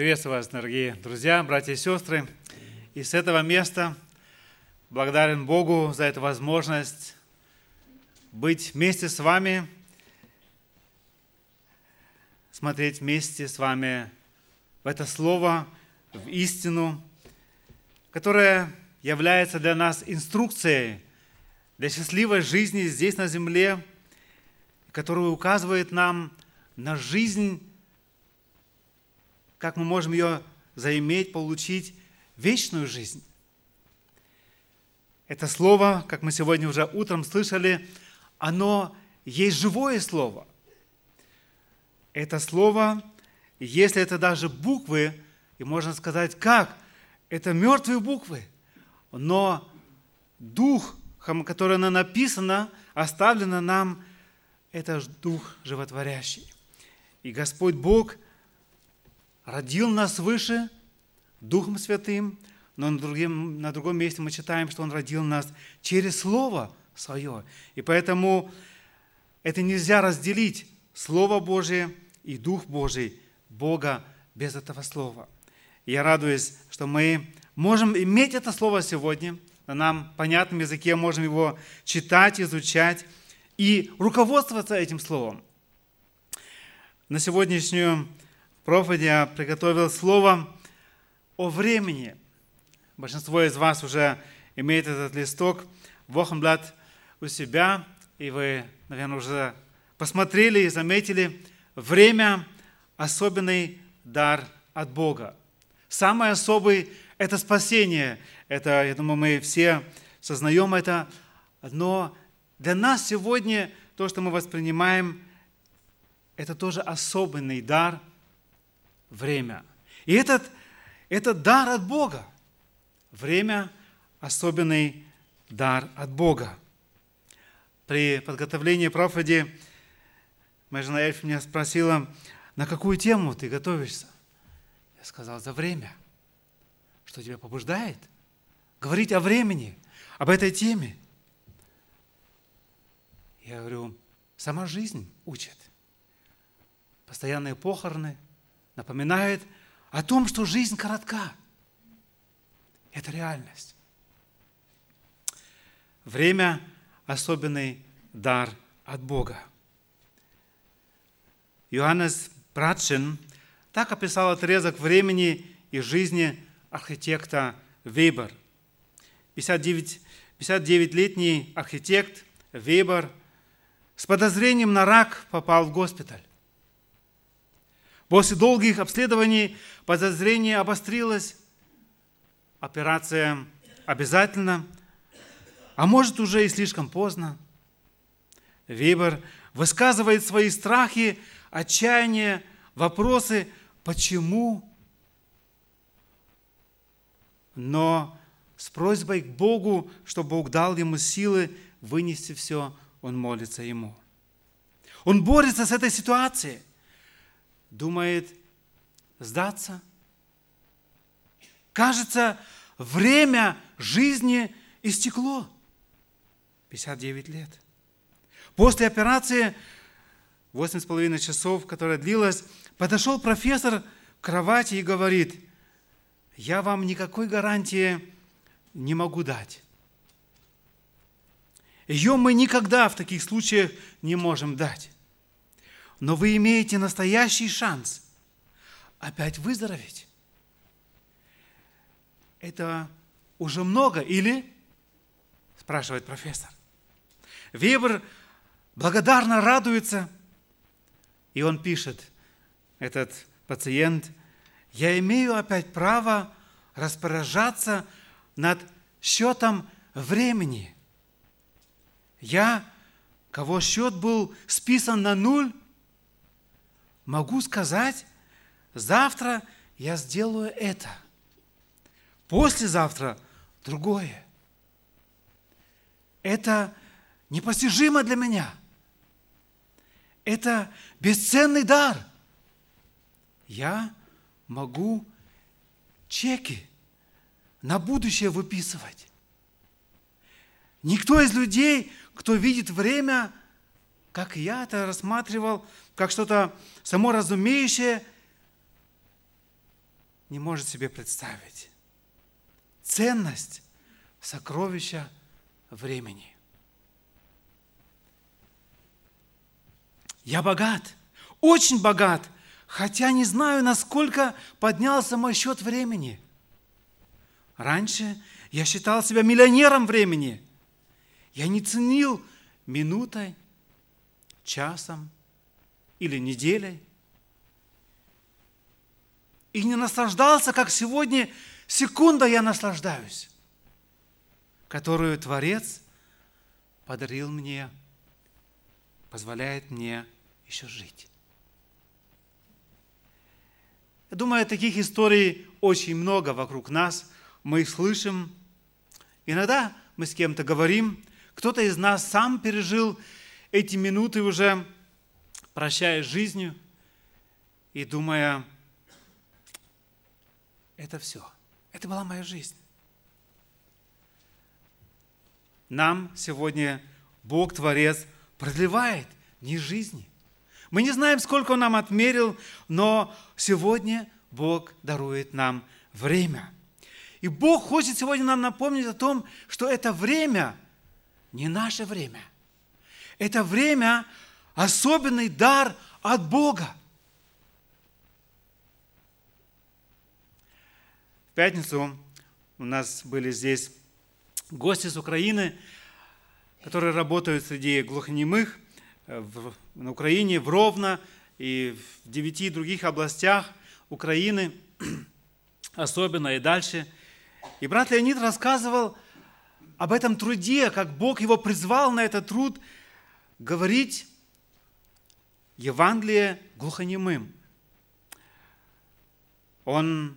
Приветствую вас, дорогие друзья, братья и сестры. И с этого места благодарен Богу за эту возможность быть вместе с вами, смотреть вместе с вами в это слово, в истину, которая является для нас инструкцией для счастливой жизни здесь на земле, которая указывает нам на жизнь, как мы можем ее заиметь, получить вечную жизнь. Это слово, как мы сегодня уже утром слышали, оно есть живое слово. Это слово, если это даже буквы, и можно сказать, как? Это мертвые буквы, но дух, который она написана, оставлено нам, это дух животворящий. И Господь Бог родил нас свыше Духом Святым, но на, другим, на другом месте мы читаем, что Он родил нас через Слово Свое. И поэтому это нельзя разделить Слово Божие и Дух Божий Бога без этого Слова. И я радуюсь, что мы можем иметь это Слово сегодня, на нам понятном языке можем его читать, изучать и руководствоваться этим Словом. На сегодняшнюю проповедь я приготовил слово о времени. Большинство из вас уже имеет этот листок Вохенблат у себя, и вы, наверное, уже посмотрели и заметили, время – особенный дар от Бога. Самый особый – это спасение. Это, я думаю, мы все сознаем это. Но для нас сегодня то, что мы воспринимаем – это тоже особенный дар – время. И этот, этот дар от Бога. Время – особенный дар от Бога. При подготовлении проповеди моя жена Эльф меня спросила, на какую тему ты готовишься? Я сказал, за время. Что тебя побуждает? Говорить о времени, об этой теме. Я говорю, сама жизнь учит постоянные похороны напоминают о том, что жизнь коротка. Это реальность. Время – особенный дар от Бога. Иоаннес Братшин так описал отрезок времени и жизни архитекта Вебер. 59, 59-летний архитект Вебер с подозрением на рак попал в госпиталь. После долгих обследований подозрение обострилось. Операция обязательно, а может уже и слишком поздно. Вебер высказывает свои страхи, отчаяние, вопросы, почему. Но с просьбой к Богу, чтобы Бог дал ему силы вынести все, он молится ему. Он борется с этой ситуацией думает сдаться. Кажется, время жизни истекло. 59 лет. После операции, 8,5 часов, которая длилась, подошел профессор к кровати и говорит, я вам никакой гарантии не могу дать. Ее мы никогда в таких случаях не можем дать но вы имеете настоящий шанс опять выздороветь. Это уже много или? Спрашивает профессор. Вебер благодарно радуется, и он пишет, этот пациент, я имею опять право распоряжаться над счетом времени. Я, кого счет был списан на нуль, могу сказать, завтра я сделаю это, послезавтра другое. Это непостижимо для меня. Это бесценный дар. Я могу чеки на будущее выписывать. Никто из людей, кто видит время, как я это рассматривал, как что-то само разумеющее, не может себе представить. Ценность сокровища времени. Я богат, очень богат, хотя не знаю, насколько поднялся мой счет времени. Раньше я считал себя миллионером времени. Я не ценил минутой, часом или неделей. И не наслаждался, как сегодня, секунда я наслаждаюсь, которую Творец подарил мне, позволяет мне еще жить. Я думаю, таких историй очень много вокруг нас. Мы их слышим. Иногда мы с кем-то говорим. Кто-то из нас сам пережил эти минуты уже, прощаясь жизнью и думая, это все. Это была моя жизнь. Нам сегодня Бог, Творец, продлевает не жизни, мы не знаем, сколько Он нам отмерил, но сегодня Бог дарует нам время. И Бог хочет сегодня нам напомнить о том, что это время не наше время. Это время – особенный дар от Бога. В пятницу у нас были здесь гости с Украины, которые работают среди глухонемых – в, на Украине, в Ровно и в девяти других областях Украины, особенно и дальше. И брат Леонид рассказывал об этом труде, как Бог его призвал на этот труд говорить Евангелие глухонемым. Он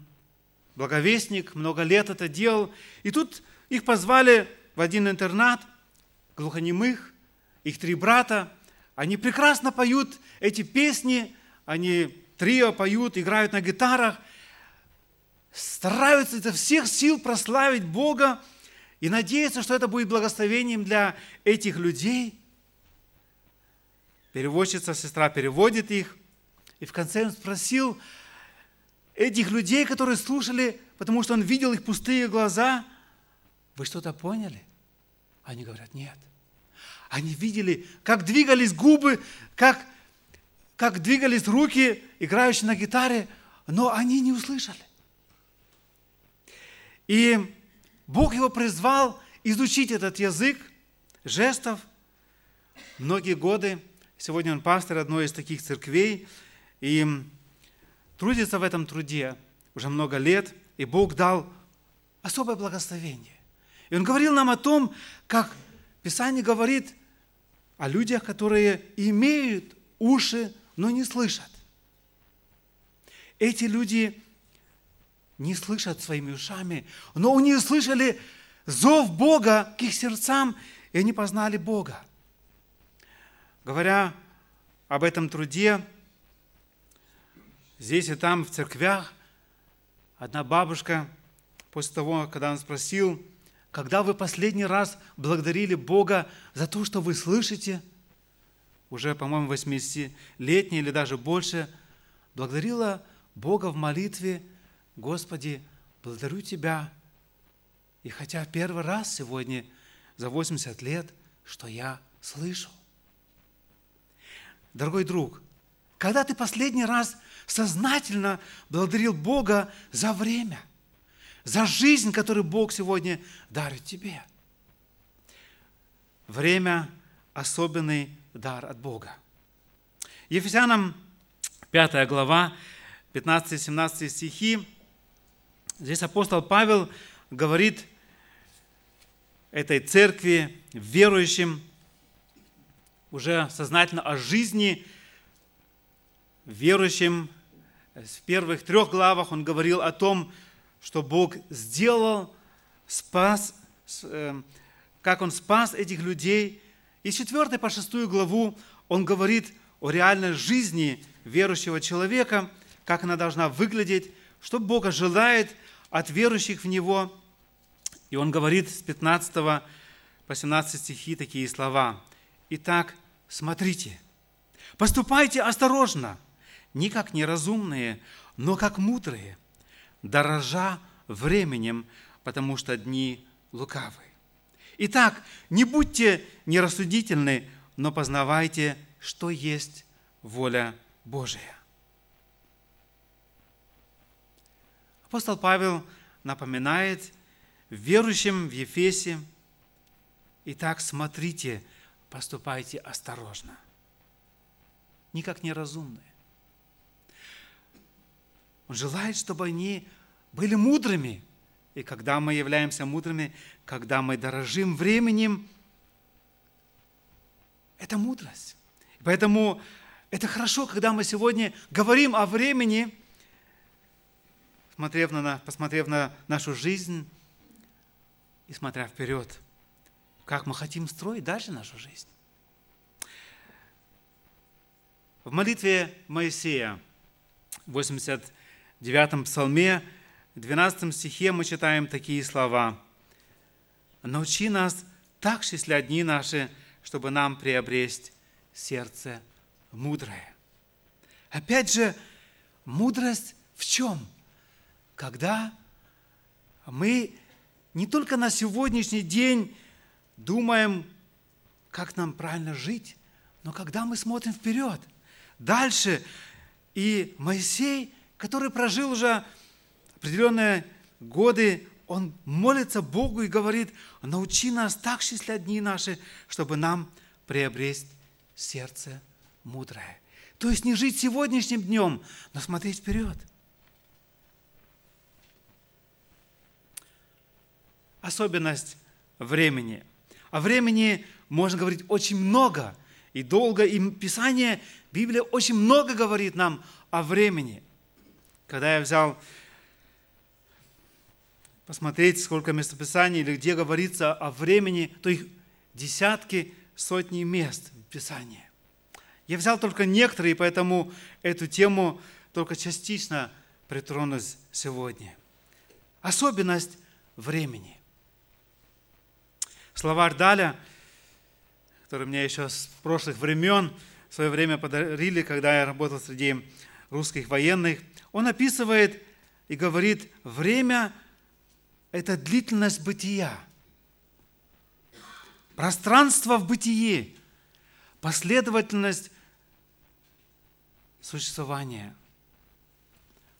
благовестник, много лет это делал. И тут их позвали в один интернат глухонемых, их три брата – они прекрасно поют эти песни, они трио поют, играют на гитарах, стараются изо всех сил прославить Бога и надеются, что это будет благословением для этих людей. Переводчица, сестра переводит их, и в конце он спросил этих людей, которые слушали, потому что он видел их пустые глаза, вы что-то поняли? Они говорят, нет – они видели, как двигались губы, как, как двигались руки, играющие на гитаре, но они не услышали. И Бог его призвал изучить этот язык жестов многие годы. Сегодня он пастор одной из таких церквей и трудится в этом труде уже много лет, и Бог дал особое благословение. И он говорил нам о том, как Писание говорит, о людях, которые имеют уши, но не слышат. Эти люди не слышат своими ушами, но они слышали зов Бога к их сердцам, и они познали Бога. Говоря об этом труде, здесь и там, в церквях, одна бабушка, после того, когда он спросил, когда вы последний раз благодарили Бога за то, что вы слышите, уже, по-моему, 80-летняя или даже больше, благодарила Бога в молитве, Господи, благодарю Тебя. И хотя первый раз сегодня за 80 лет, что я слышу. Дорогой друг, когда ты последний раз сознательно благодарил Бога за время – за жизнь, которую Бог сегодня дарит тебе. Время – особенный дар от Бога. Ефесянам 5 глава, 15-17 стихи. Здесь апостол Павел говорит этой церкви, верующим, уже сознательно о жизни, верующим. В первых трех главах он говорил о том, что Бог сделал, спас, эм, как Он спас этих людей. И с 4 по 6 главу Он говорит о реальной жизни верующего человека, как она должна выглядеть, что Бога желает от верующих в Него. И Он говорит с 15 по 17 стихи такие слова. «Итак, смотрите, поступайте осторожно, не как неразумные, но как мудрые, дорожа временем, потому что дни лукавы. Итак, не будьте нерассудительны, но познавайте, что есть воля Божия. Апостол Павел напоминает верующим в Ефесе, Итак, смотрите, поступайте осторожно. Никак неразумные. Он желает, чтобы они были мудрыми. И когда мы являемся мудрыми, когда мы дорожим временем, это мудрость. Поэтому это хорошо, когда мы сегодня говорим о времени, посмотрев на, посмотрев на нашу жизнь и смотря вперед, как мы хотим строить дальше нашу жизнь. В молитве Моисея, в 89-м псалме, 12 стихе мы читаем такие слова. «Научи нас так счислять дни наши, чтобы нам приобрести сердце мудрое». Опять же, мудрость в чем? Когда мы не только на сегодняшний день думаем, как нам правильно жить, но когда мы смотрим вперед, дальше, и Моисей, который прожил уже определенные годы, он молится Богу и говорит, научи нас так счислять дни наши, чтобы нам приобрести сердце мудрое. То есть не жить сегодняшним днем, но смотреть вперед. Особенность времени. О времени можно говорить очень много и долго, и Писание, Библия очень много говорит нам о времени. Когда я взял посмотреть, сколько местописаний или где говорится о времени, то их десятки, сотни мест в Писании. Я взял только некоторые, поэтому эту тему только частично притронусь сегодня. Особенность времени. Словарь Даля, который мне еще с прошлых времен в свое время подарили, когда я работал среди русских военных, он описывает и говорит, время – это длительность бытия, пространство в бытии, последовательность существования,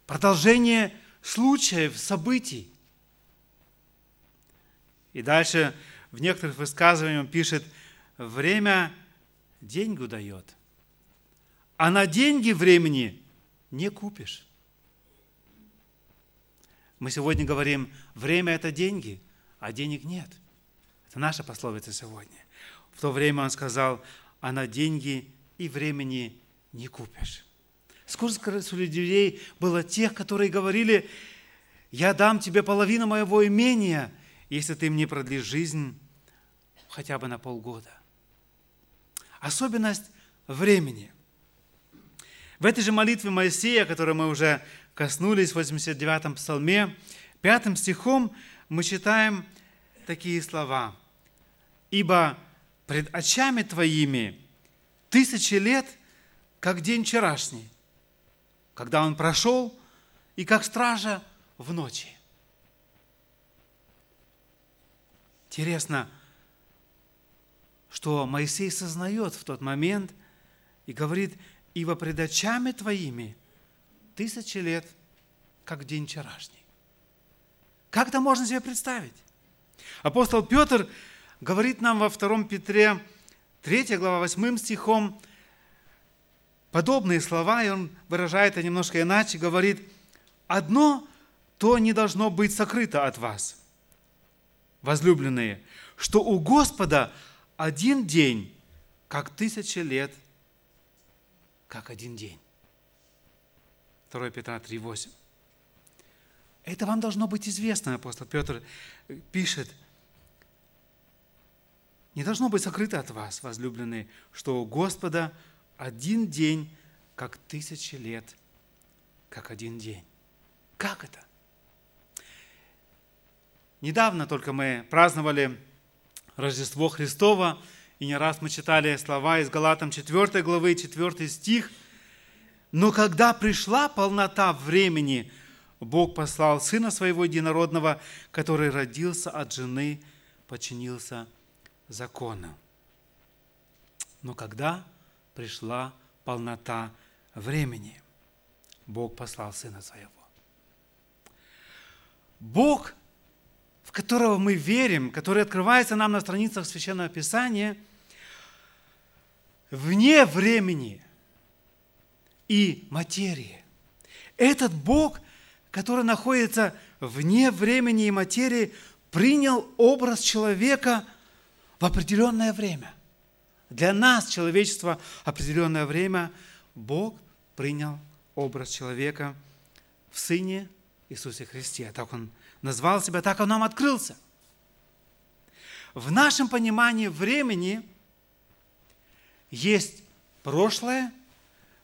продолжение случаев, событий. И дальше в некоторых высказываниях он пишет, время деньгу дает, а на деньги времени не купишь. Мы сегодня говорим, время – это деньги, а денег нет. Это наша пословица сегодня. В то время он сказал, а на деньги и времени не купишь. Сколько среди людей было тех, которые говорили, я дам тебе половину моего имения, если ты мне продлишь жизнь хотя бы на полгода. Особенность времени. В этой же молитве Моисея, которой мы уже коснулись в 89-м псалме, пятым стихом мы читаем такие слова. «Ибо пред очами твоими тысячи лет, как день вчерашний, когда он прошел, и как стража в ночи». Интересно, что Моисей сознает в тот момент и говорит, «Ибо пред очами твоими тысячи лет, как день вчерашний». Как это можно себе представить? Апостол Петр говорит нам во 2 Петре 3 глава 8 стихом подобные слова, и он выражает это немножко иначе, говорит, «Одно то не должно быть сокрыто от вас, возлюбленные, что у Господа – один день, как тысяча лет, как один день. 2 Петра 3,8. Это вам должно быть известно, апостол Петр пишет. Не должно быть сокрыто от вас, возлюбленные, что у Господа один день, как тысячи лет, как один день. Как это? Недавно только мы праздновали Рождество Христово, и не раз мы читали слова из Галатам 4 главы, 4 стих. «Но когда пришла полнота времени, Бог послал Сына Своего Единородного, который родился от жены, подчинился закону. Но когда пришла полнота времени, Бог послал Сына Своего. Бог, которого мы верим, который открывается нам на страницах Священного Писания, вне времени и материи. Этот Бог, который находится вне времени и материи, принял образ человека в определенное время. Для нас, человечество, определенное время Бог принял образ человека в Сыне Иисусе Христе. Так Он назвал себя, так Он нам открылся. В нашем понимании времени есть прошлое,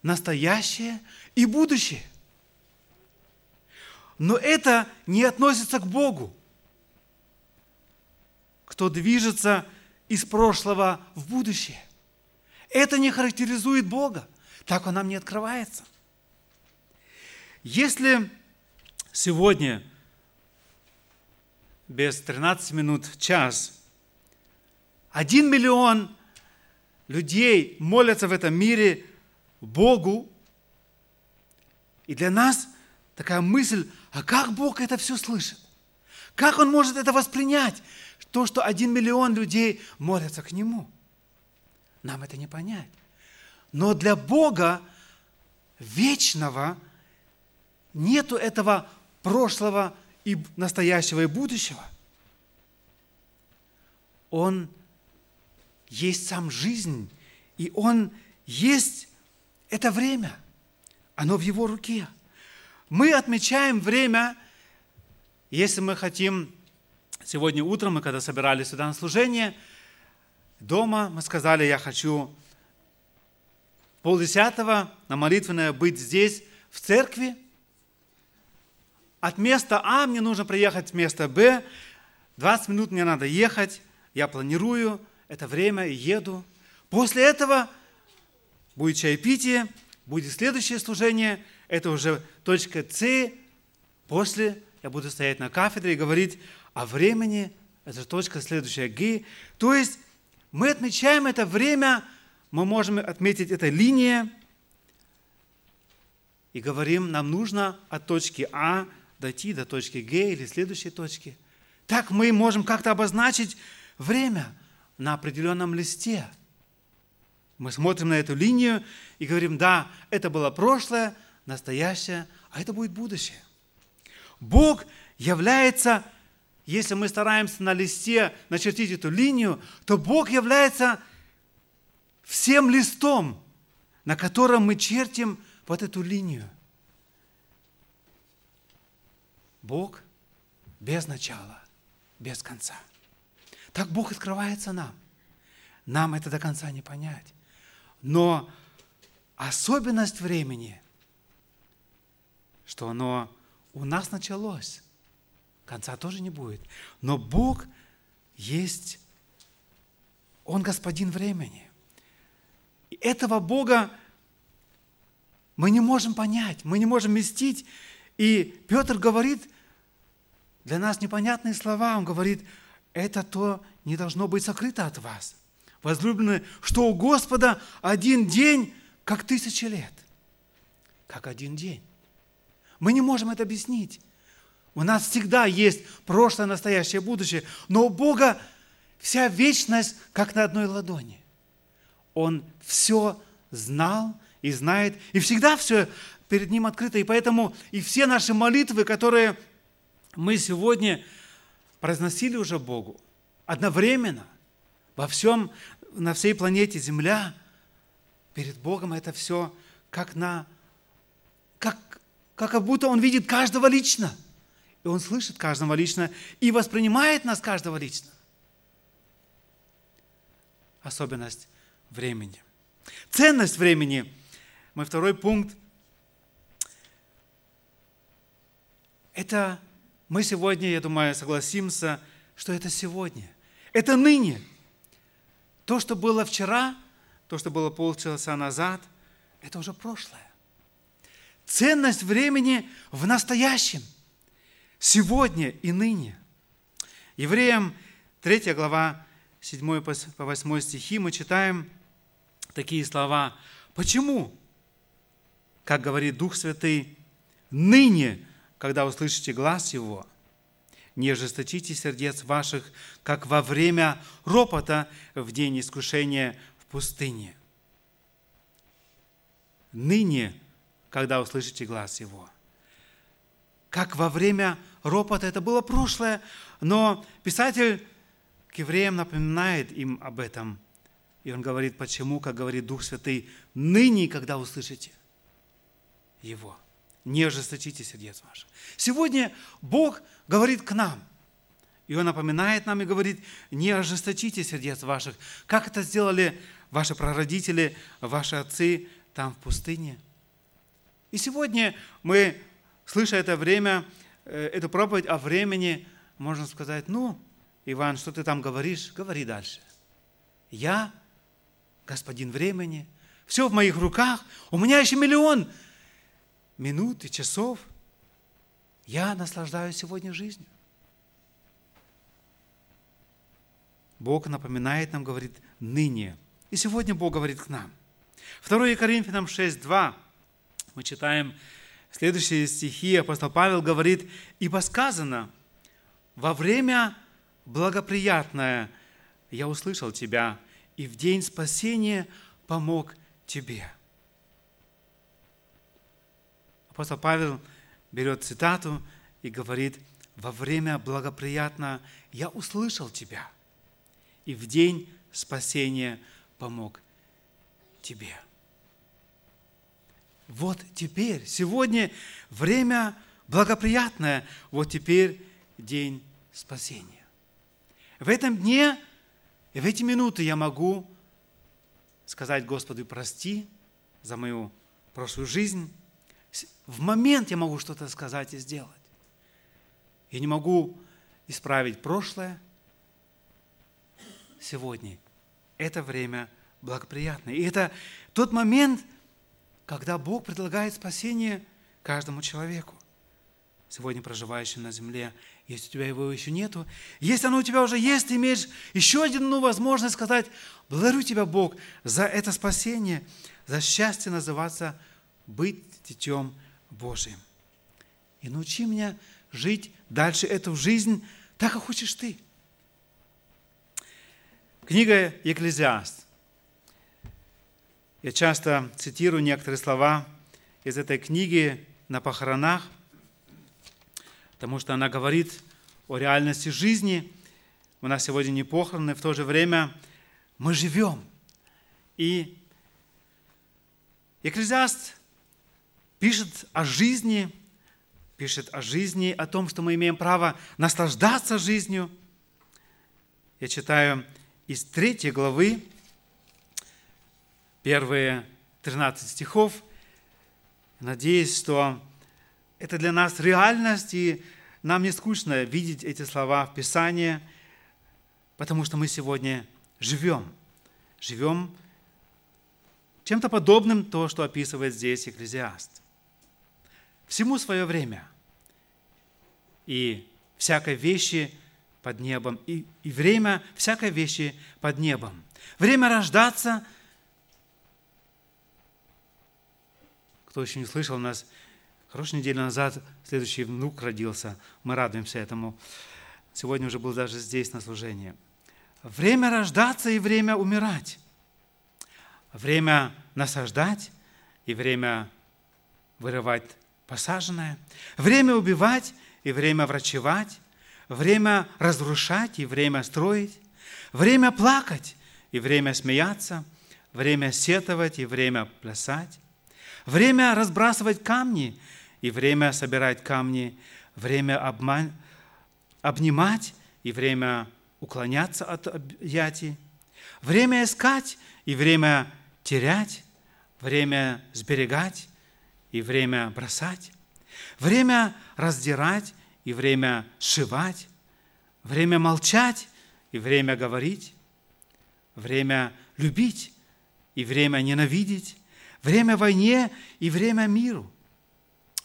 настоящее и будущее. Но это не относится к Богу. Кто движется из прошлого в будущее. Это не характеризует Бога. Так Он нам не открывается. Если сегодня без 13 минут час один миллион людей молятся в этом мире Богу, и для нас такая мысль, а как Бог это все слышит? Как Он может это воспринять? То, что один миллион людей молятся к Нему. Нам это не понять. Но для Бога вечного нету этого прошлого и настоящего и будущего. Он есть сам жизнь, и Он есть это время. Оно в Его руке. Мы отмечаем время, если мы хотим, сегодня утром мы когда собирались сюда на служение, дома мы сказали, я хочу полдесятого на молитвенное быть здесь, в церкви. От места А мне нужно приехать в место Б. 20 минут мне надо ехать. Я планирую это время и еду. После этого будет чаепитие, будет следующее служение. Это уже точка С. После я буду стоять на кафедре и говорить о времени. Это точка следующая Г. То есть мы отмечаем это время – мы можем отметить это линия и говорим, нам нужно от точки А дойти до точки Г или следующей точки. Так мы можем как-то обозначить время на определенном листе. Мы смотрим на эту линию и говорим, да, это было прошлое, настоящее, а это будет будущее. Бог является, если мы стараемся на листе начертить эту линию, то Бог является всем листом, на котором мы чертим вот эту линию. Бог без начала, без конца. Так Бог открывается нам. Нам это до конца не понять. Но особенность времени, что оно у нас началось, конца тоже не будет. Но Бог есть, Он господин времени. И этого Бога мы не можем понять, мы не можем вместить. И Петр говорит, для нас непонятные слова, он говорит, это то не должно быть сокрыто от вас. Возлюбленные, что у Господа один день, как тысячи лет. Как один день. Мы не можем это объяснить. У нас всегда есть прошлое, настоящее, будущее. Но у Бога вся вечность, как на одной ладони. Он все знал и знает, и всегда все перед Ним открыто. И поэтому и все наши молитвы, которые мы сегодня произносили уже Богу, одновременно, во всем, на всей планете Земля, перед Богом это все как на, как, как будто Он видит каждого лично. И Он слышит каждого лично и воспринимает нас каждого лично. Особенность времени. Ценность времени. Мой второй пункт. Это мы сегодня, я думаю, согласимся, что это сегодня. Это ныне. То, что было вчера, то, что было полчаса назад, это уже прошлое. Ценность времени в настоящем – сегодня и ныне. Евреям 3 глава 7 по 8 стихи мы читаем такие слова. Почему? Как говорит Дух Святый, ныне, когда услышите глаз Его, не ожесточите сердец ваших, как во время ропота в день искушения в пустыне. Ныне, когда услышите глаз Его. Как во время ропота, это было прошлое, но писатель к евреям напоминает им об этом. И он говорит, почему, как говорит Дух Святый, ныне, когда услышите Его, не ожесточите сердец ваших. Сегодня Бог говорит к нам, и Он напоминает нам и говорит, не ожесточите сердец ваших, как это сделали ваши прародители, ваши отцы там в пустыне. И сегодня мы, слыша это время, э, эту проповедь о времени, можно сказать, ну, Иван, что ты там говоришь? Говори дальше. Я, господин времени, все в моих руках, у меня еще миллион минут и часов. Я наслаждаюсь сегодня жизнью. Бог напоминает нам, говорит, ныне. И сегодня Бог говорит к нам. 2 Коринфянам 6.2 мы читаем следующие стихи. Апостол Павел говорит, «Ибо сказано, во время благоприятное я услышал тебя, и в день спасения помог тебе». Апостол Павел берет цитату и говорит, во время благоприятно я услышал тебя, и в день спасения помог тебе. Вот теперь, сегодня время благоприятное, вот теперь день спасения. В этом дне и в эти минуты я могу сказать Господу, прости за мою прошлую жизнь. В момент я могу что-то сказать и сделать. Я не могу исправить прошлое. Сегодня это время благоприятное. И это тот момент, когда Бог предлагает спасение каждому человеку сегодня проживающим на земле. Если у тебя его еще нету, если оно у тебя уже есть, ты имеешь еще одну возможность сказать, благодарю тебя, Бог, за это спасение, за счастье называться, быть детем Божьим. И научи меня жить дальше эту жизнь так, как хочешь ты. Книга Екклезиаст. Я часто цитирую некоторые слова из этой книги на похоронах – потому что она говорит о реальности жизни. У нас сегодня не похороны, в то же время мы живем. И Екклезиаст пишет о жизни, пишет о жизни, о том, что мы имеем право наслаждаться жизнью. Я читаю из третьей главы, первые 13 стихов. Надеюсь, что это для нас реальность, и нам не скучно видеть эти слова в Писании, потому что мы сегодня живем. Живем чем-то подобным то, что описывает здесь Экклезиаст. Всему свое время. И всякой вещи под небом. И, и время всякой вещи под небом. Время рождаться. Кто еще не слышал, у нас Хорошую неделю назад следующий внук родился. Мы радуемся этому. Сегодня уже был даже здесь на служении. Время рождаться и время умирать. Время насаждать и время вырывать посаженное. Время убивать и время врачевать. Время разрушать и время строить. Время плакать и время смеяться. Время сетовать и время плясать. Время разбрасывать камни и время собирать камни, время обман... обнимать и время уклоняться от объятий, время искать и время терять, время сберегать и время бросать, время раздирать и время сшивать, время молчать и время говорить, время любить и время ненавидеть, время войне и время миру –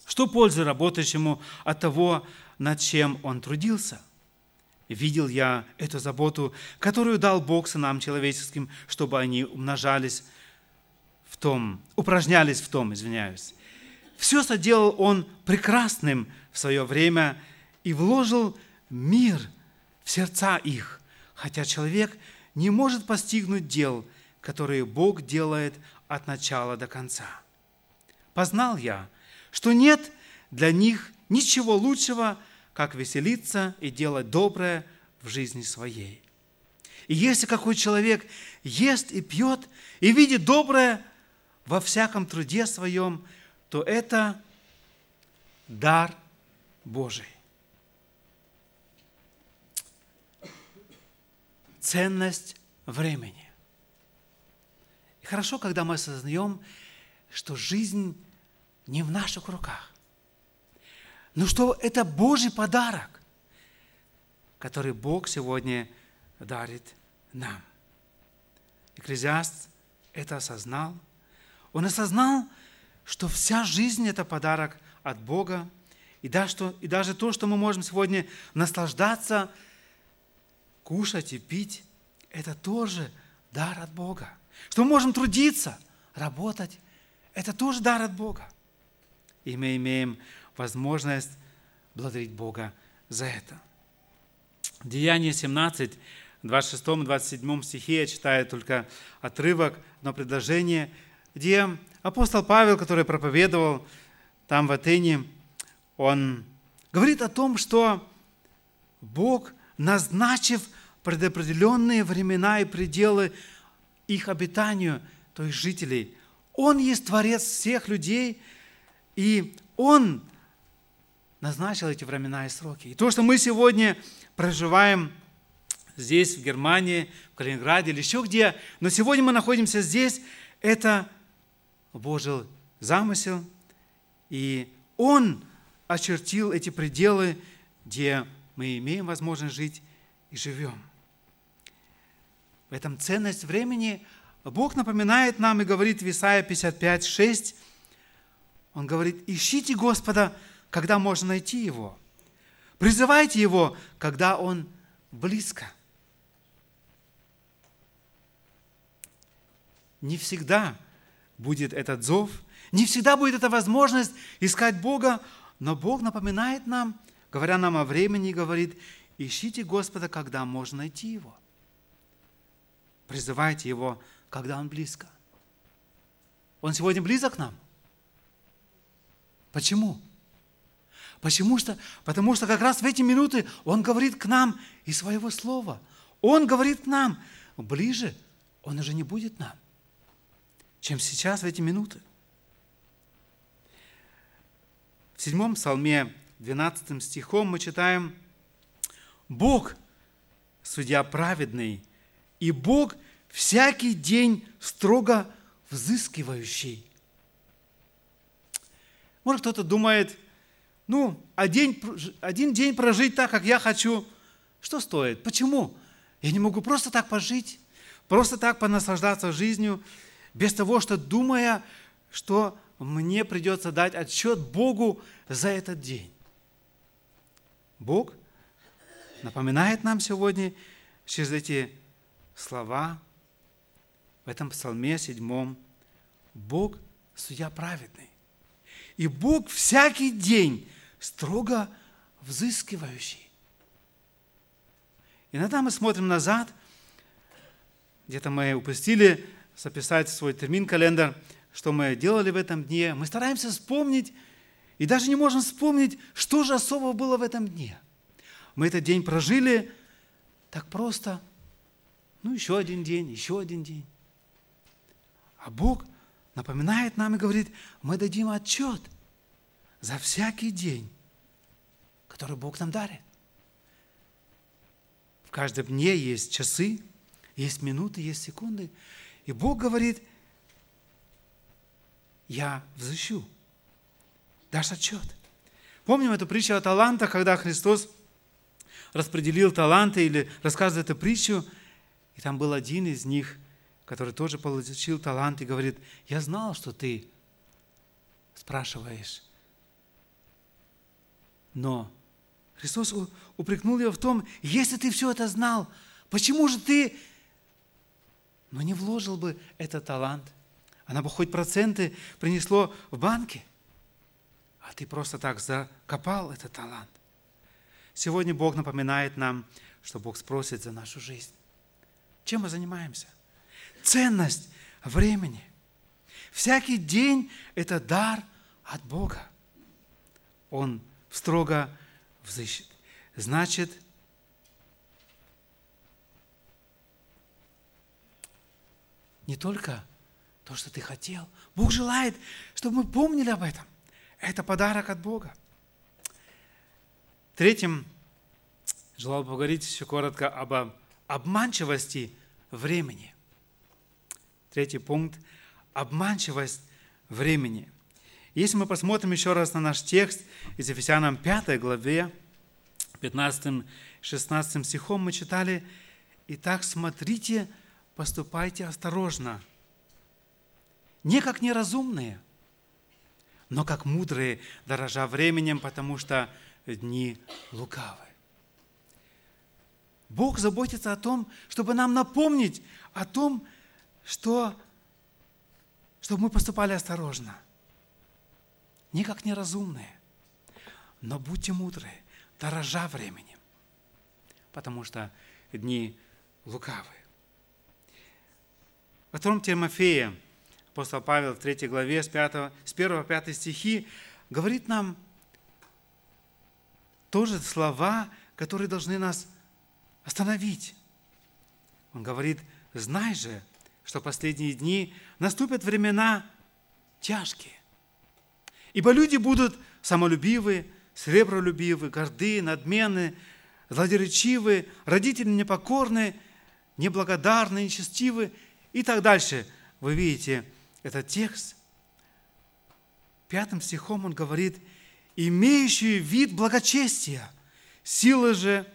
что пользы работающему от того, над чем он трудился. Видел я эту заботу, которую дал Бог сынам человеческим, чтобы они умножались в том, упражнялись в том, извиняюсь. Все соделал он прекрасным в свое время и вложил мир в сердца их, хотя человек не может постигнуть дел, которые Бог делает от начала до конца. Познал я, что нет для них ничего лучшего, как веселиться и делать доброе в жизни своей. И если какой человек ест и пьет, и видит доброе во всяком труде своем, то это дар Божий. Ценность времени. И хорошо, когда мы осознаем, что жизнь не в наших руках, но что это Божий подарок, который Бог сегодня дарит нам. Экклезиаст это осознал. Он осознал, что вся жизнь – это подарок от Бога, и даже, что, и даже то, что мы можем сегодня наслаждаться, кушать и пить, это тоже дар от Бога. Что мы можем трудиться, работать, это тоже дар от Бога. И мы имеем возможность благодарить Бога за это. Деяние 17, 26-27 стихе я читаю только отрывок, но предложение, где апостол Павел, который проповедовал там в Атене, он говорит о том, что Бог, назначив предопределенные времена и пределы их обитанию, то есть жителей, Он есть Творец всех людей, и Он назначил эти времена и сроки. И то, что мы сегодня проживаем здесь, в Германии, в Калининграде или еще где, но сегодня мы находимся здесь, это Божий замысел, и Он очертил эти пределы, где мы имеем возможность жить и живем. В этом ценность времени Бог напоминает нам и говорит в Исаия 55, 6, Он говорит, ищите Господа, когда можно найти Его. Призывайте Его, когда Он близко. Не всегда будет этот зов, не всегда будет эта возможность искать Бога, но Бог напоминает нам, говоря нам о времени, говорит, ищите Господа, когда можно найти Его. Призывайте Его, когда Он близко. Он сегодня близок к нам. Почему? Почему что? Потому что как раз в эти минуты Он говорит к нам из своего слова. Он говорит к нам. Ближе Он уже не будет нам, чем сейчас в эти минуты. В седьмом псалме, 12 стихом мы читаем, «Бог, судья праведный, и Бог всякий день строго взыскивающий». Может, кто-то думает, ну, один, один день прожить так, как я хочу, что стоит? Почему? Я не могу просто так пожить, просто так понаслаждаться жизнью, без того, что думая, что мне придется дать отчет Богу за этот день. Бог напоминает нам сегодня через эти слова в этом псалме седьмом. Бог – судья праведный. И Бог всякий день строго взыскивающий. Иногда мы смотрим назад, где-то мы упустили записать свой термин-календарь, что мы делали в этом дне. Мы стараемся вспомнить, и даже не можем вспомнить, что же особого было в этом дне. Мы этот день прожили так просто. Ну, еще один день, еще один день. А Бог напоминает нам и говорит, мы дадим отчет за всякий день, который Бог нам дарит. В каждом дне есть часы, есть минуты, есть секунды. И Бог говорит, я взыщу. Дашь отчет. Помним эту притчу о талантах, когда Христос распределил таланты или рассказывает эту притчу, и там был один из них, который тоже получил талант и говорит, я знал, что ты спрашиваешь, но Христос упрекнул его в том, если ты все это знал, почему же ты но не вложил бы этот талант? Она бы хоть проценты принесло в банке, а ты просто так закопал этот талант. Сегодня Бог напоминает нам, что Бог спросит за нашу жизнь. Чем мы занимаемся? Ценность времени. Всякий день – это дар от Бога. Он строго взыщет. Значит, не только то, что ты хотел. Бог желает, чтобы мы помнили об этом. Это подарок от Бога. Третьим, желал бы поговорить еще коротко об обманчивости времени. Третий пункт – обманчивость времени. Если мы посмотрим еще раз на наш текст из Ефесянам 5 главе, 15-16 стихом мы читали, «Итак, смотрите, поступайте осторожно, не как неразумные, но как мудрые, дорожа временем, потому что дни лукавы». Бог заботится о том, чтобы нам напомнить о том, что, чтобы мы поступали осторожно. Не как неразумные, но будьте мудрые, дорожа временем, потому что дни лукавы. Во втором Тимофея апостол Павел в 3 главе с, 5, с 1 по 5 стихи говорит нам тоже слова, которые должны нас остановить. Он говорит, знай же, что последние дни наступят времена тяжкие. Ибо люди будут самолюбивы, сребролюбивы, горды, надменны, злодеречивы, родители непокорны, неблагодарны, нечестивы и так дальше. Вы видите этот текст. Пятым стихом он говорит, имеющие вид благочестия, силы же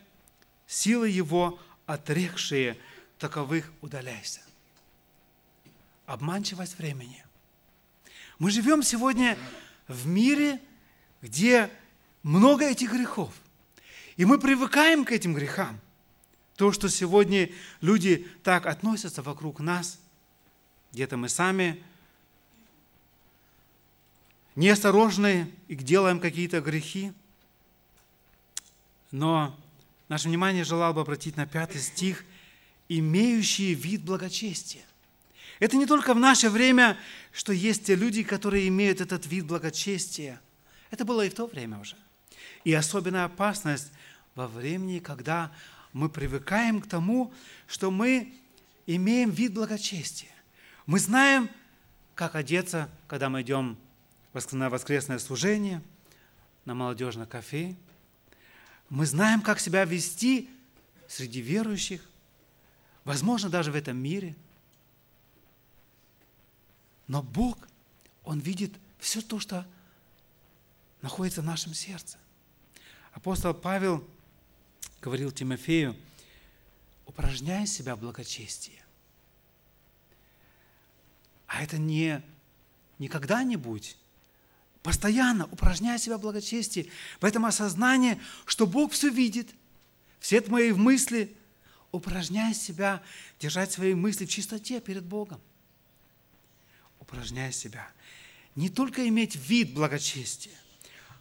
силы его отрекшие, таковых удаляйся. Обманчивость времени. Мы живем сегодня в мире, где много этих грехов. И мы привыкаем к этим грехам. То, что сегодня люди так относятся вокруг нас, где-то мы сами неосторожны и делаем какие-то грехи. Но Наше внимание желал бы обратить на пятый стих, имеющие вид благочестия. Это не только в наше время, что есть те люди, которые имеют этот вид благочестия. Это было и в то время уже. И особенная опасность во времени, когда мы привыкаем к тому, что мы имеем вид благочестия. Мы знаем, как одеться, когда мы идем на воскресное служение, на молодежное кафе – мы знаем, как себя вести среди верующих, возможно, даже в этом мире. Но Бог, Он видит все то, что находится в нашем сердце. Апостол Павел говорил Тимофею, упражняй себя в благочестии. А это не, не когда-нибудь, Постоянно упражняя себя в благочестии, в этом осознании, что Бог все видит, все мои мысли, упражняя себя, держать свои мысли в чистоте перед Богом. Упражняя себя. Не только иметь вид благочестия,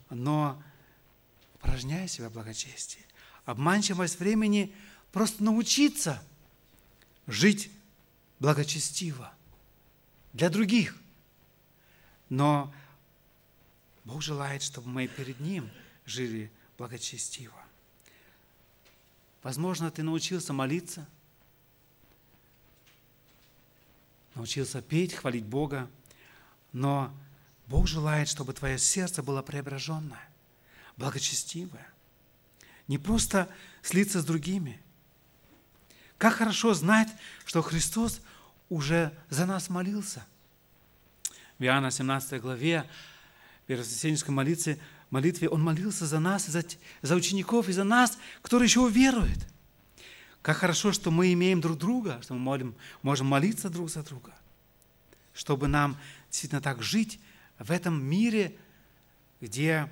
но упражняя себя в благочестии. Обманчивость времени просто научиться жить благочестиво для других. Но Бог желает, чтобы мы перед Ним жили благочестиво. Возможно, ты научился молиться, научился петь, хвалить Бога, но Бог желает, чтобы твое сердце было преображенное, благочестивое. Не просто слиться с другими. Как хорошо знать, что Христос уже за нас молился. В Иоанна 17 главе первосвященнической молитве, молитве он молился за нас, за, за учеников и за нас, которые еще уверуют. Как хорошо, что мы имеем друг друга, что мы молим, можем молиться друг за друга, чтобы нам действительно так жить в этом мире, где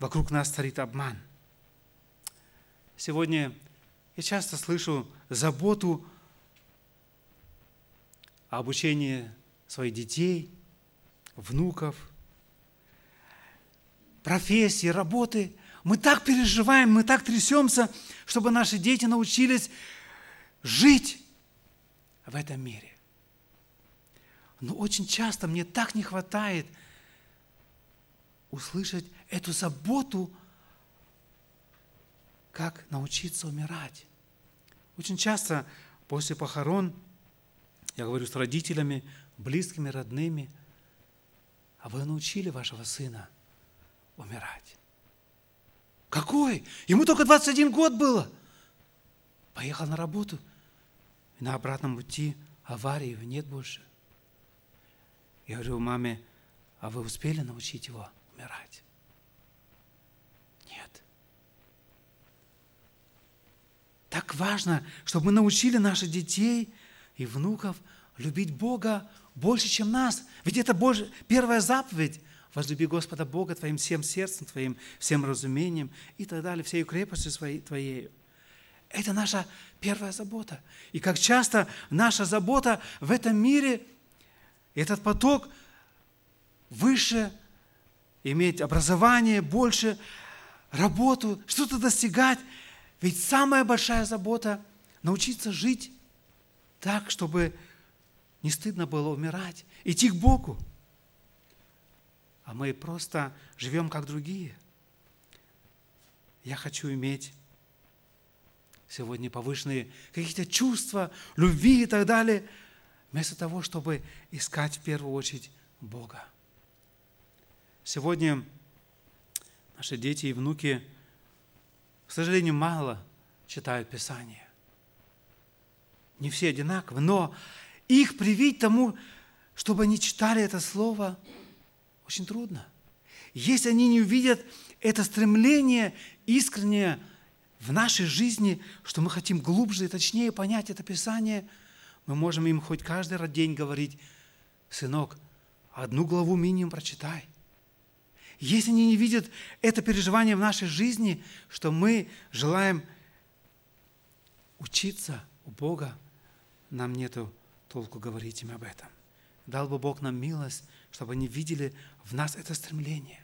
вокруг нас царит обман. Сегодня я часто слышу заботу о обучении своих детей, внуков, профессии, работы. Мы так переживаем, мы так трясемся, чтобы наши дети научились жить в этом мире. Но очень часто мне так не хватает услышать эту заботу, как научиться умирать. Очень часто после похорон я говорю с родителями, близкими, родными, а вы научили вашего сына умирать. Какой? Ему только 21 год было. Поехал на работу, и на обратном пути аварии нет больше. Я говорю маме, а вы успели научить его умирать? Нет. Так важно, чтобы мы научили наших детей и внуков любить Бога больше, чем нас. Ведь это Божья, первая заповедь. Возлюби Господа Бога твоим всем сердцем твоим, всем разумением и так далее, всей крепостью своей, твоей. Это наша первая забота. И как часто наша забота в этом мире, этот поток выше, иметь образование, больше, работу, что-то достигать. Ведь самая большая забота – научиться жить так, чтобы не стыдно было умирать, идти к Богу. А мы просто живем как другие. Я хочу иметь сегодня повышенные какие-то чувства, любви и так далее, вместо того, чтобы искать в первую очередь Бога. Сегодня наши дети и внуки, к сожалению, мало читают Писание. Не все одинаковы, но их привить тому, чтобы они читали это слово, очень трудно. Если они не увидят это стремление искреннее в нашей жизни, что мы хотим глубже и точнее понять это Писание, мы можем им хоть каждый день говорить, сынок, одну главу минимум прочитай. Если они не видят это переживание в нашей жизни, что мы желаем учиться у Бога, нам нету толку говорить им об этом. Дал бы Бог нам милость, чтобы они видели в нас это стремление.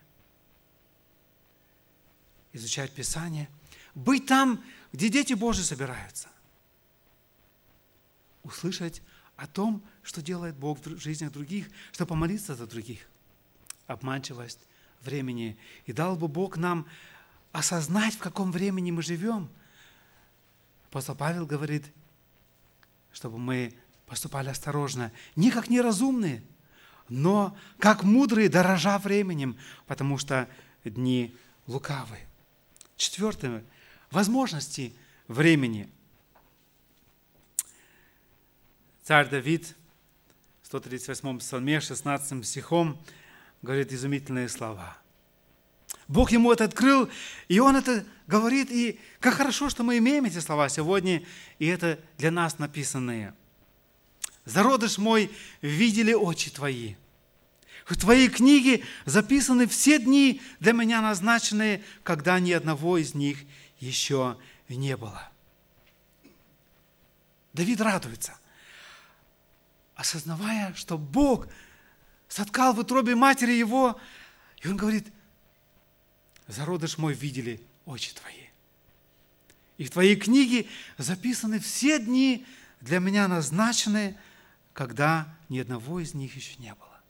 Изучать Писание – быть там, где дети Божьи собираются. Услышать о том, что делает Бог в жизнях других, что помолиться за других. Обманчивость времени. И дал бы Бог нам осознать, в каком времени мы живем. Апостол Павел говорит, чтобы мы поступали осторожно, не как неразумные, но как мудрые, дорожа временем, потому что дни лукавые. Четвертое возможности времени. Царь Давид в 138 псалме, 16 стихом, говорит изумительные слова. Бог ему это открыл, и он это говорит, и как хорошо, что мы имеем эти слова сегодня, и это для нас написанные. «Зародыш мой, видели очи твои». В твоей книге записаны все дни для меня назначенные, когда ни одного из них еще не было. Давид радуется, осознавая, что Бог соткал в утробе матери его, и он говорит, зародыш мой видели очи твои. И в твоей книге записаны все дни для меня назначенные, когда ни одного из них еще не было.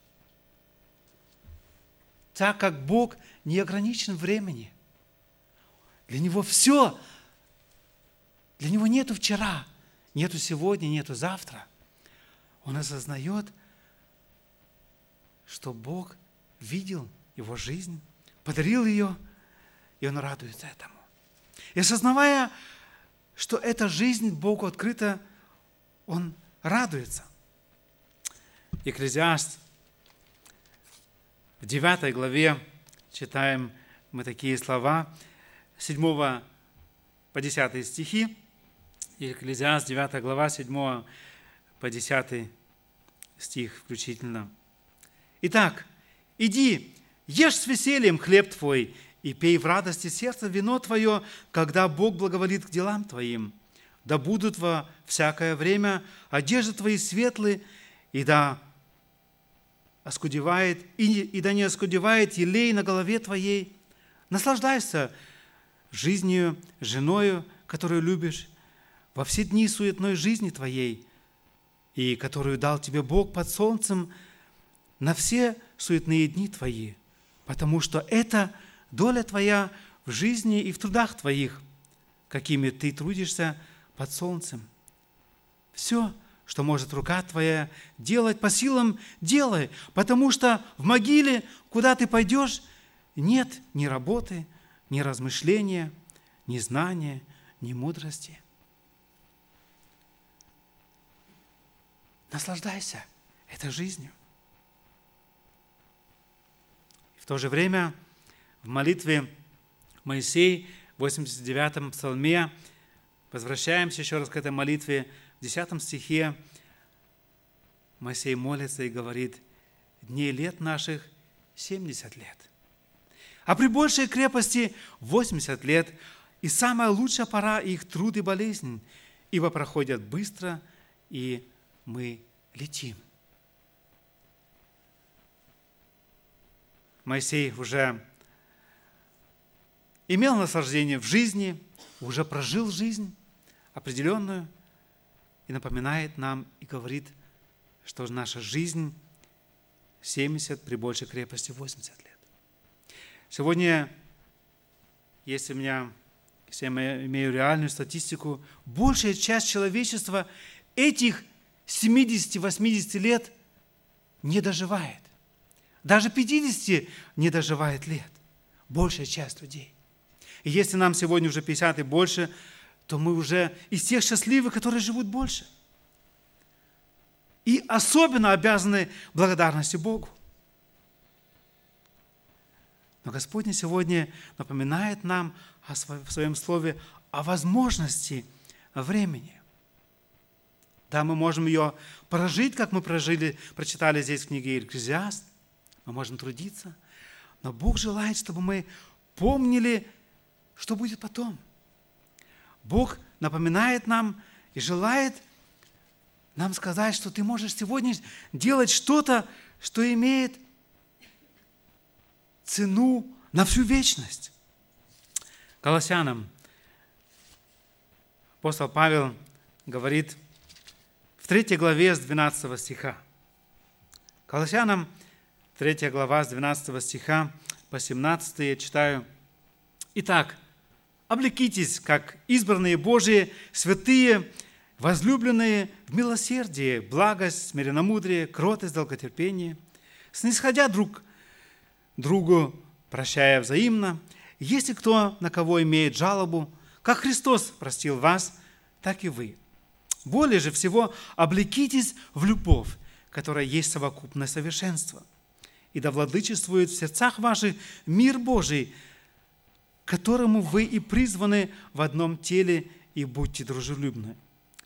Так как Бог не ограничен времени, для него все. Для него нету вчера, нету сегодня, нету завтра. Он осознает, что Бог видел его жизнь, подарил ее, и он радуется этому. И осознавая, что эта жизнь Богу открыта, он радуется. Экклезиаст в 9 главе читаем мы такие слова – 7 по 10 стихи, Екклезиаст 9 глава, 7 по 10 стих включительно. Итак, иди, ешь с весельем хлеб твой и пей в радости сердца вино твое, когда Бог благоволит к делам твоим. Да будут во всякое время одежды твои светлые, и да оскудевает, и, и да не оскудевает елей на голове твоей. Наслаждайся жизнью, женою, которую любишь, во все дни суетной жизни твоей, и которую дал тебе Бог под солнцем на все суетные дни твои, потому что это – доля твоя в жизни и в трудах твоих, какими ты трудишься под солнцем. Все, что может рука твоя делать по силам, делай, потому что в могиле, куда ты пойдешь, нет ни работы, ни размышления, ни знания, ни мудрости. Наслаждайся этой жизнью. В то же время – в молитве Моисей в 89-м псалме, возвращаемся еще раз к этой молитве, в 10 стихе Моисей молится и говорит, дней лет наших 70 лет, а при большей крепости 80 лет, и самая лучшая пора их труд и болезнь, ибо проходят быстро, и мы летим. Моисей уже имел наслаждение в жизни, уже прожил жизнь определенную и напоминает нам и говорит, что наша жизнь 70 при большей крепости 80 лет. Сегодня, если у меня, если я имею реальную статистику, большая часть человечества этих 70-80 лет не доживает. Даже 50 не доживает лет. Большая часть людей. И если нам сегодня уже 50 и больше, то мы уже из тех счастливых, которые живут больше. И особенно обязаны благодарности Богу. Но Господь сегодня напоминает нам о в своем слове о возможности времени. Да, мы можем ее прожить, как мы прожили, прочитали здесь в книге Екклезиаст. Мы можем трудиться. Но Бог желает, чтобы мы помнили что будет потом? Бог напоминает нам и желает нам сказать, что ты можешь сегодня делать что-то, что имеет цену на всю вечность. Колоссянам апостол Павел говорит в 3 главе с 12 стиха. Колоссянам 3 глава с 12 стиха по 17 я читаю. Итак, Облекитесь, как избранные Божии, святые, возлюбленные в милосердие, благость, смиренномудрие, кротость, долготерпение, снисходя друг другу, прощая взаимно, если кто на кого имеет жалобу, как Христос простил вас, так и вы. Более же всего облекитесь в любовь, которая есть совокупное совершенство. И да владычествует в сердцах ваших мир Божий – которому вы и призваны в одном теле, и будьте дружелюбны.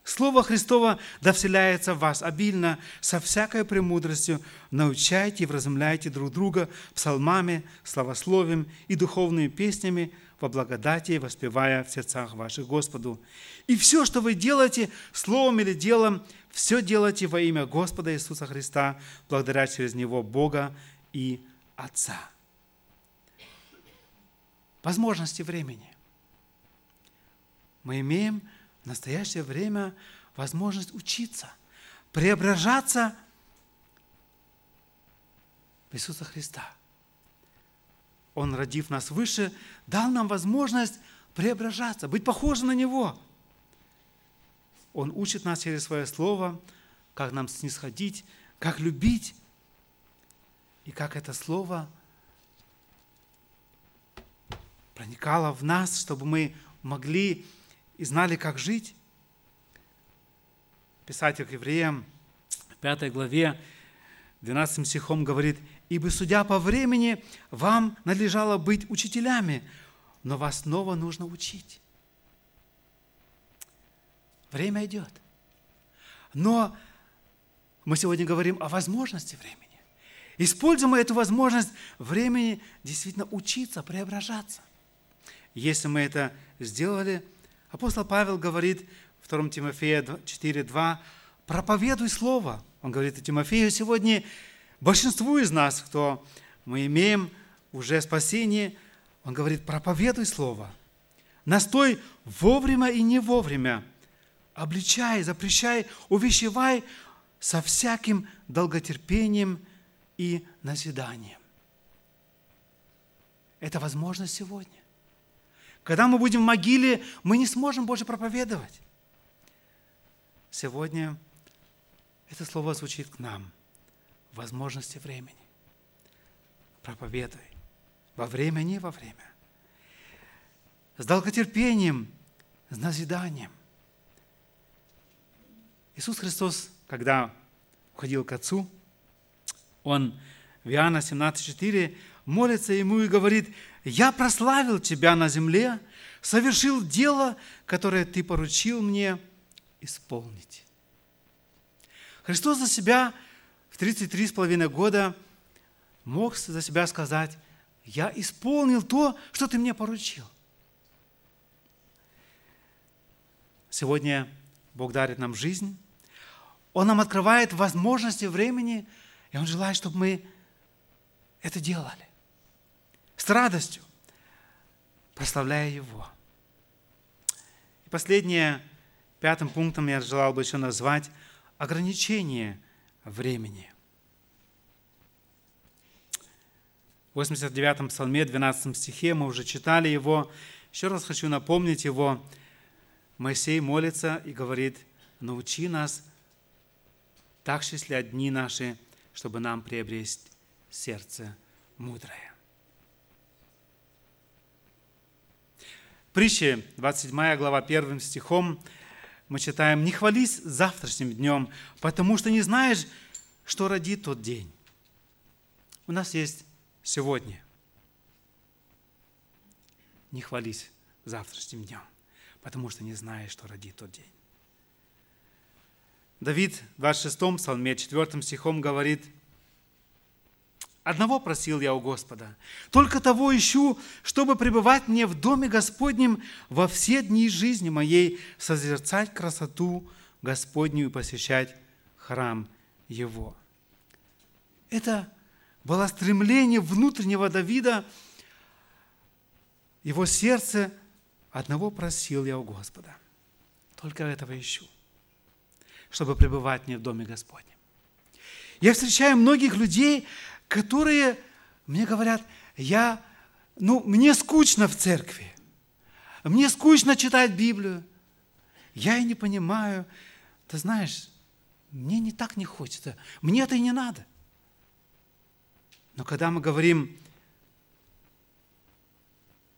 Слово Христово да вселяется в вас обильно, со всякой премудростью, научайте и вразумляйте друг друга псалмами, славословием и духовными песнями во благодати, воспевая в сердцах ваших Господу. И все, что вы делаете, словом или делом, все делайте во имя Господа Иисуса Христа, благодаря через Него Бога и Отца возможности времени. Мы имеем в настоящее время возможность учиться, преображаться в Иисуса Христа. Он, родив нас выше, дал нам возможность преображаться, быть похожим на Него. Он учит нас через Свое Слово, как нам снисходить, как любить, и как это Слово – проникала в нас, чтобы мы могли и знали, как жить. Писатель к евреям в 5 главе 12 стихом говорит, «Ибо, судя по времени, вам надлежало быть учителями, но вас снова нужно учить». Время идет. Но мы сегодня говорим о возможности времени. Используем эту возможность времени действительно учиться, преображаться. Если мы это сделали, апостол Павел говорит 2 Тимофея 4.2, проповедуй Слово. Он говорит Тимофею сегодня, большинству из нас, кто мы имеем уже спасение, он говорит, проповедуй Слово. Настой вовремя и не вовремя. Обличай, запрещай, увещевай со всяким долготерпением и назиданием. Это возможно сегодня. Когда мы будем в могиле, мы не сможем больше проповедовать. Сегодня это слово звучит к нам. Возможности времени. Проповедуй. Во время, не во время. С долготерпением, с назиданием. Иисус Христос, когда уходил к Отцу, Он в Иоанна 17,4 молится Ему и говорит, «Я прославил Тебя на земле, совершил дело, которое Ты поручил мне исполнить». Христос за себя в 33 с половиной года мог за себя сказать, я исполнил то, что ты мне поручил. Сегодня Бог дарит нам жизнь, Он нам открывает возможности времени, и Он желает, чтобы мы это делали. С радостью, прославляя Его. И последнее, пятым пунктом я желал бы еще назвать – ограничение времени. В 89-м псалме, 12 стихе, мы уже читали его. Еще раз хочу напомнить его. Моисей молится и говорит, научи нас так счислять дни наши, чтобы нам приобрести сердце мудрое. Притча, 27 глава, 1 стихом, мы читаем, «Не хвались завтрашним днем, потому что не знаешь, что родит тот день». У нас есть сегодня. Не хвались завтрашним днем, потому что не знаешь, что родит тот день. Давид в 26 псалме, 4 стихом говорит – Одного просил я у Господа, только того ищу, чтобы пребывать мне в доме Господнем во все дни жизни моей, созерцать красоту Господню и посещать храм Его. Это было стремление внутреннего Давида, его сердце, одного просил я у Господа. Только этого ищу, чтобы пребывать мне в доме Господнем. Я встречаю многих людей, которые мне говорят, я, ну, мне скучно в церкви, мне скучно читать Библию, я и не понимаю. Ты знаешь, мне не так не хочется, мне это и не надо. Но когда мы говорим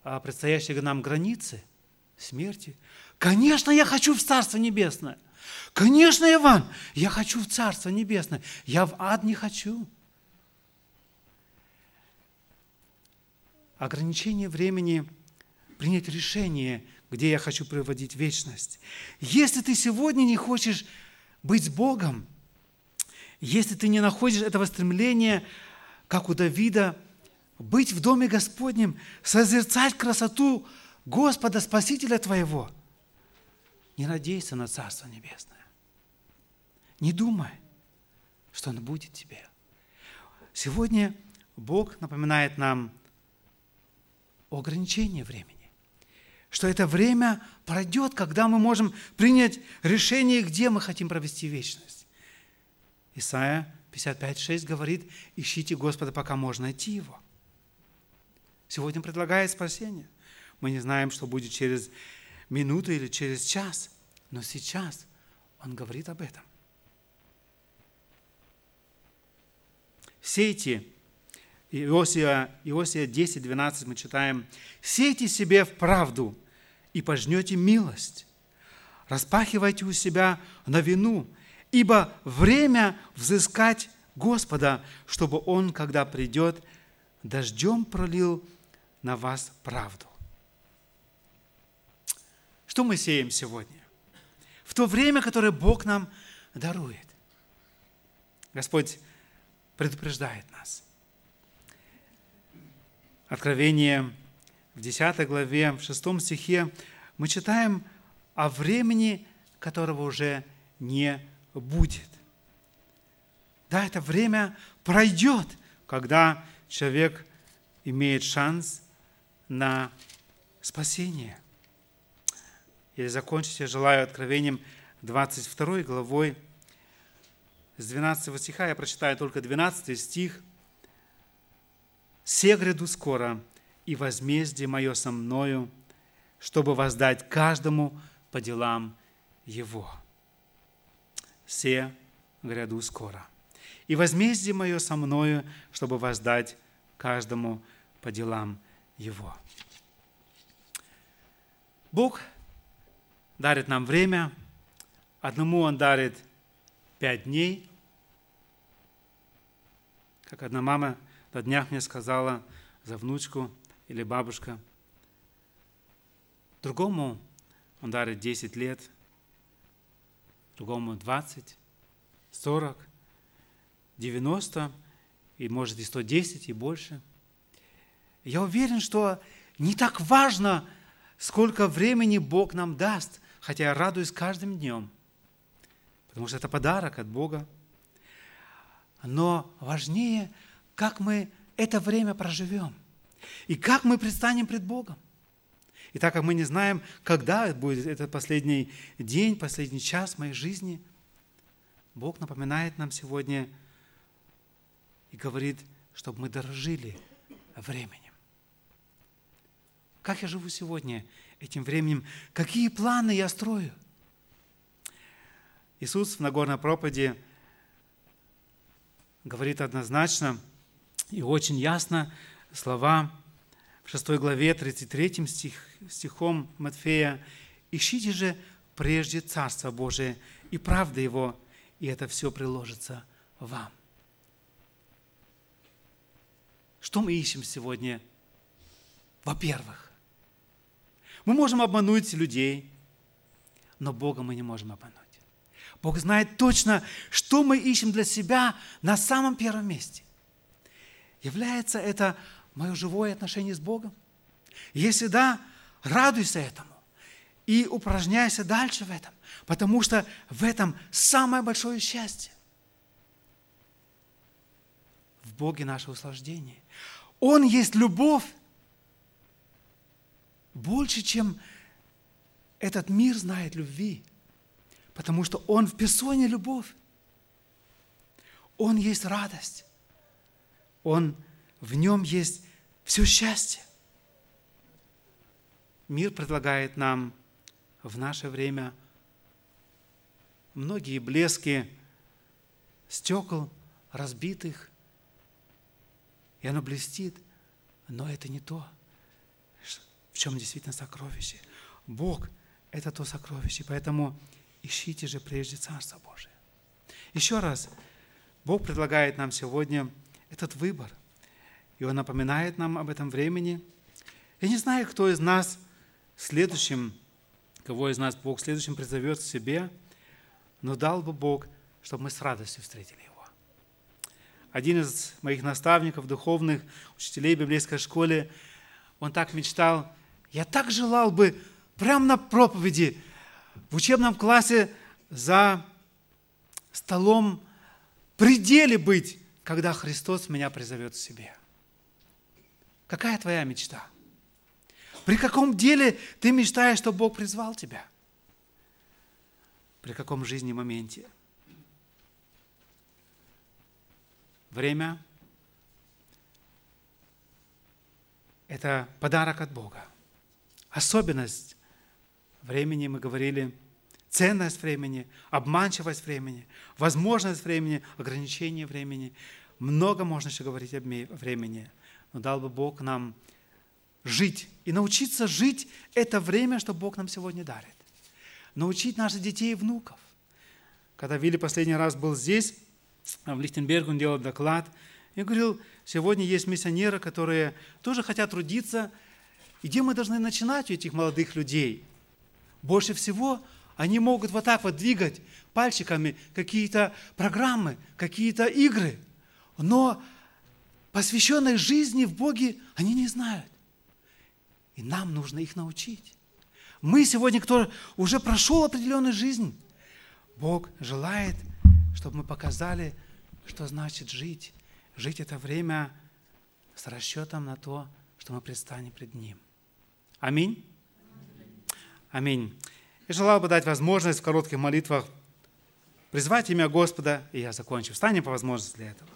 о предстоящей нам границе смерти, конечно, я хочу в Царство Небесное. Конечно, Иван, я хочу в Царство Небесное. Я в ад не хочу. ограничение времени принять решение, где я хочу проводить вечность. Если ты сегодня не хочешь быть с Богом, если ты не находишь этого стремления, как у Давида, быть в Доме Господнем, созерцать красоту Господа, Спасителя твоего, не надейся на Царство Небесное. Не думай, что Он будет тебе. Сегодня Бог напоминает нам о ограничении времени. Что это время пройдет, когда мы можем принять решение, где мы хотим провести вечность. Исайя 55.6 говорит, ищите Господа, пока можно найти Его. Сегодня предлагает спасение. Мы не знаем, что будет через минуту или через час, но сейчас Он говорит об этом. Все эти Иосия, Иосия 10, 12 мы читаем, «Сейте себе в правду и пожнете милость, распахивайте у себя новину, ибо время взыскать Господа, чтобы Он, когда придет, дождем пролил на вас правду». Что мы сеем сегодня? В то время, которое Бог нам дарует. Господь предупреждает нас. Откровение в 10 главе, в 6 стихе мы читаем о времени, которого уже не будет. Да, это время пройдет, когда человек имеет шанс на спасение. И закончить я желаю откровением 22 главой. С 12 стиха я прочитаю только 12 стих. «Се гряду скоро, и возмездие мое со мною, чтобы воздать каждому по делам его. Се гряду скоро. И возмездие мое со мною, чтобы воздать каждому по делам его. Бог дарит нам время. Одному Он дарит пять дней. Как одна мама на днях мне сказала за внучку или бабушка. Другому Он дарит 10 лет, другому 20, 40, 90 и может и 110 и больше. Я уверен, что не так важно, сколько времени Бог нам даст, хотя я радуюсь каждым днем, потому что это подарок от Бога. Но важнее, как мы это время проживем и как мы предстанем пред Богом. И так как мы не знаем, когда будет этот последний день, последний час моей жизни, Бог напоминает нам сегодня и говорит, чтобы мы дорожили временем. Как я живу сегодня этим временем? Какие планы я строю? Иисус в Нагорной проповеди говорит однозначно и очень ясно слова в 6 главе 33 стих, стихом Матфея «Ищите же прежде Царство Божие и правда Его, и это все приложится вам». Что мы ищем сегодня? Во-первых, мы можем обмануть людей, но Бога мы не можем обмануть. Бог знает точно, что мы ищем для себя на самом первом месте. Является это мое живое отношение с Богом? Если да, радуйся этому и упражняйся дальше в этом, потому что в этом самое большое счастье. В Боге наше услаждение. Он есть любовь. Больше, чем этот мир знает любви. Потому что Он в персоне любовь. Он есть радость. Он в нем есть все счастье. Мир предлагает нам в наше время многие блески стекол разбитых, и оно блестит, но это не то, в чем действительно сокровище. Бог – это то сокровище, поэтому ищите же прежде Царство Божие. Еще раз, Бог предлагает нам сегодня этот выбор – и Он напоминает нам об этом времени. Я не знаю, кто из нас следующим, кого из нас Бог следующим призовет к себе, но дал бы Бог, чтобы мы с радостью встретили Его. Один из моих наставников, духовных учителей в библейской школе, он так мечтал, я так желал бы прямо на проповеди, в учебном классе за столом пределе быть, когда Христос меня призовет к себе. Какая твоя мечта? При каком деле ты мечтаешь, что Бог призвал тебя? При каком жизни моменте? Время – это подарок от Бога. Особенность времени, мы говорили, ценность времени, обманчивость времени, возможность времени, ограничение времени. Много можно еще говорить о времени – но дал бы Бог нам жить и научиться жить это время, что Бог нам сегодня дарит. Научить наших детей и внуков. Когда Вилли последний раз был здесь, в Лихтенберге, он делал доклад, и говорил, сегодня есть миссионеры, которые тоже хотят трудиться, и где мы должны начинать у этих молодых людей? Больше всего они могут вот так вот двигать пальчиками какие-то программы, какие-то игры – но посвященной жизни в Боге они не знают. И нам нужно их научить. Мы сегодня, кто уже прошел определенную жизнь, Бог желает, чтобы мы показали, что значит жить. Жить это время с расчетом на то, что мы предстанем пред Ним. Аминь. Аминь. Я желал бы дать возможность в коротких молитвах призвать имя Господа, и я закончу. Встанем по возможности для этого.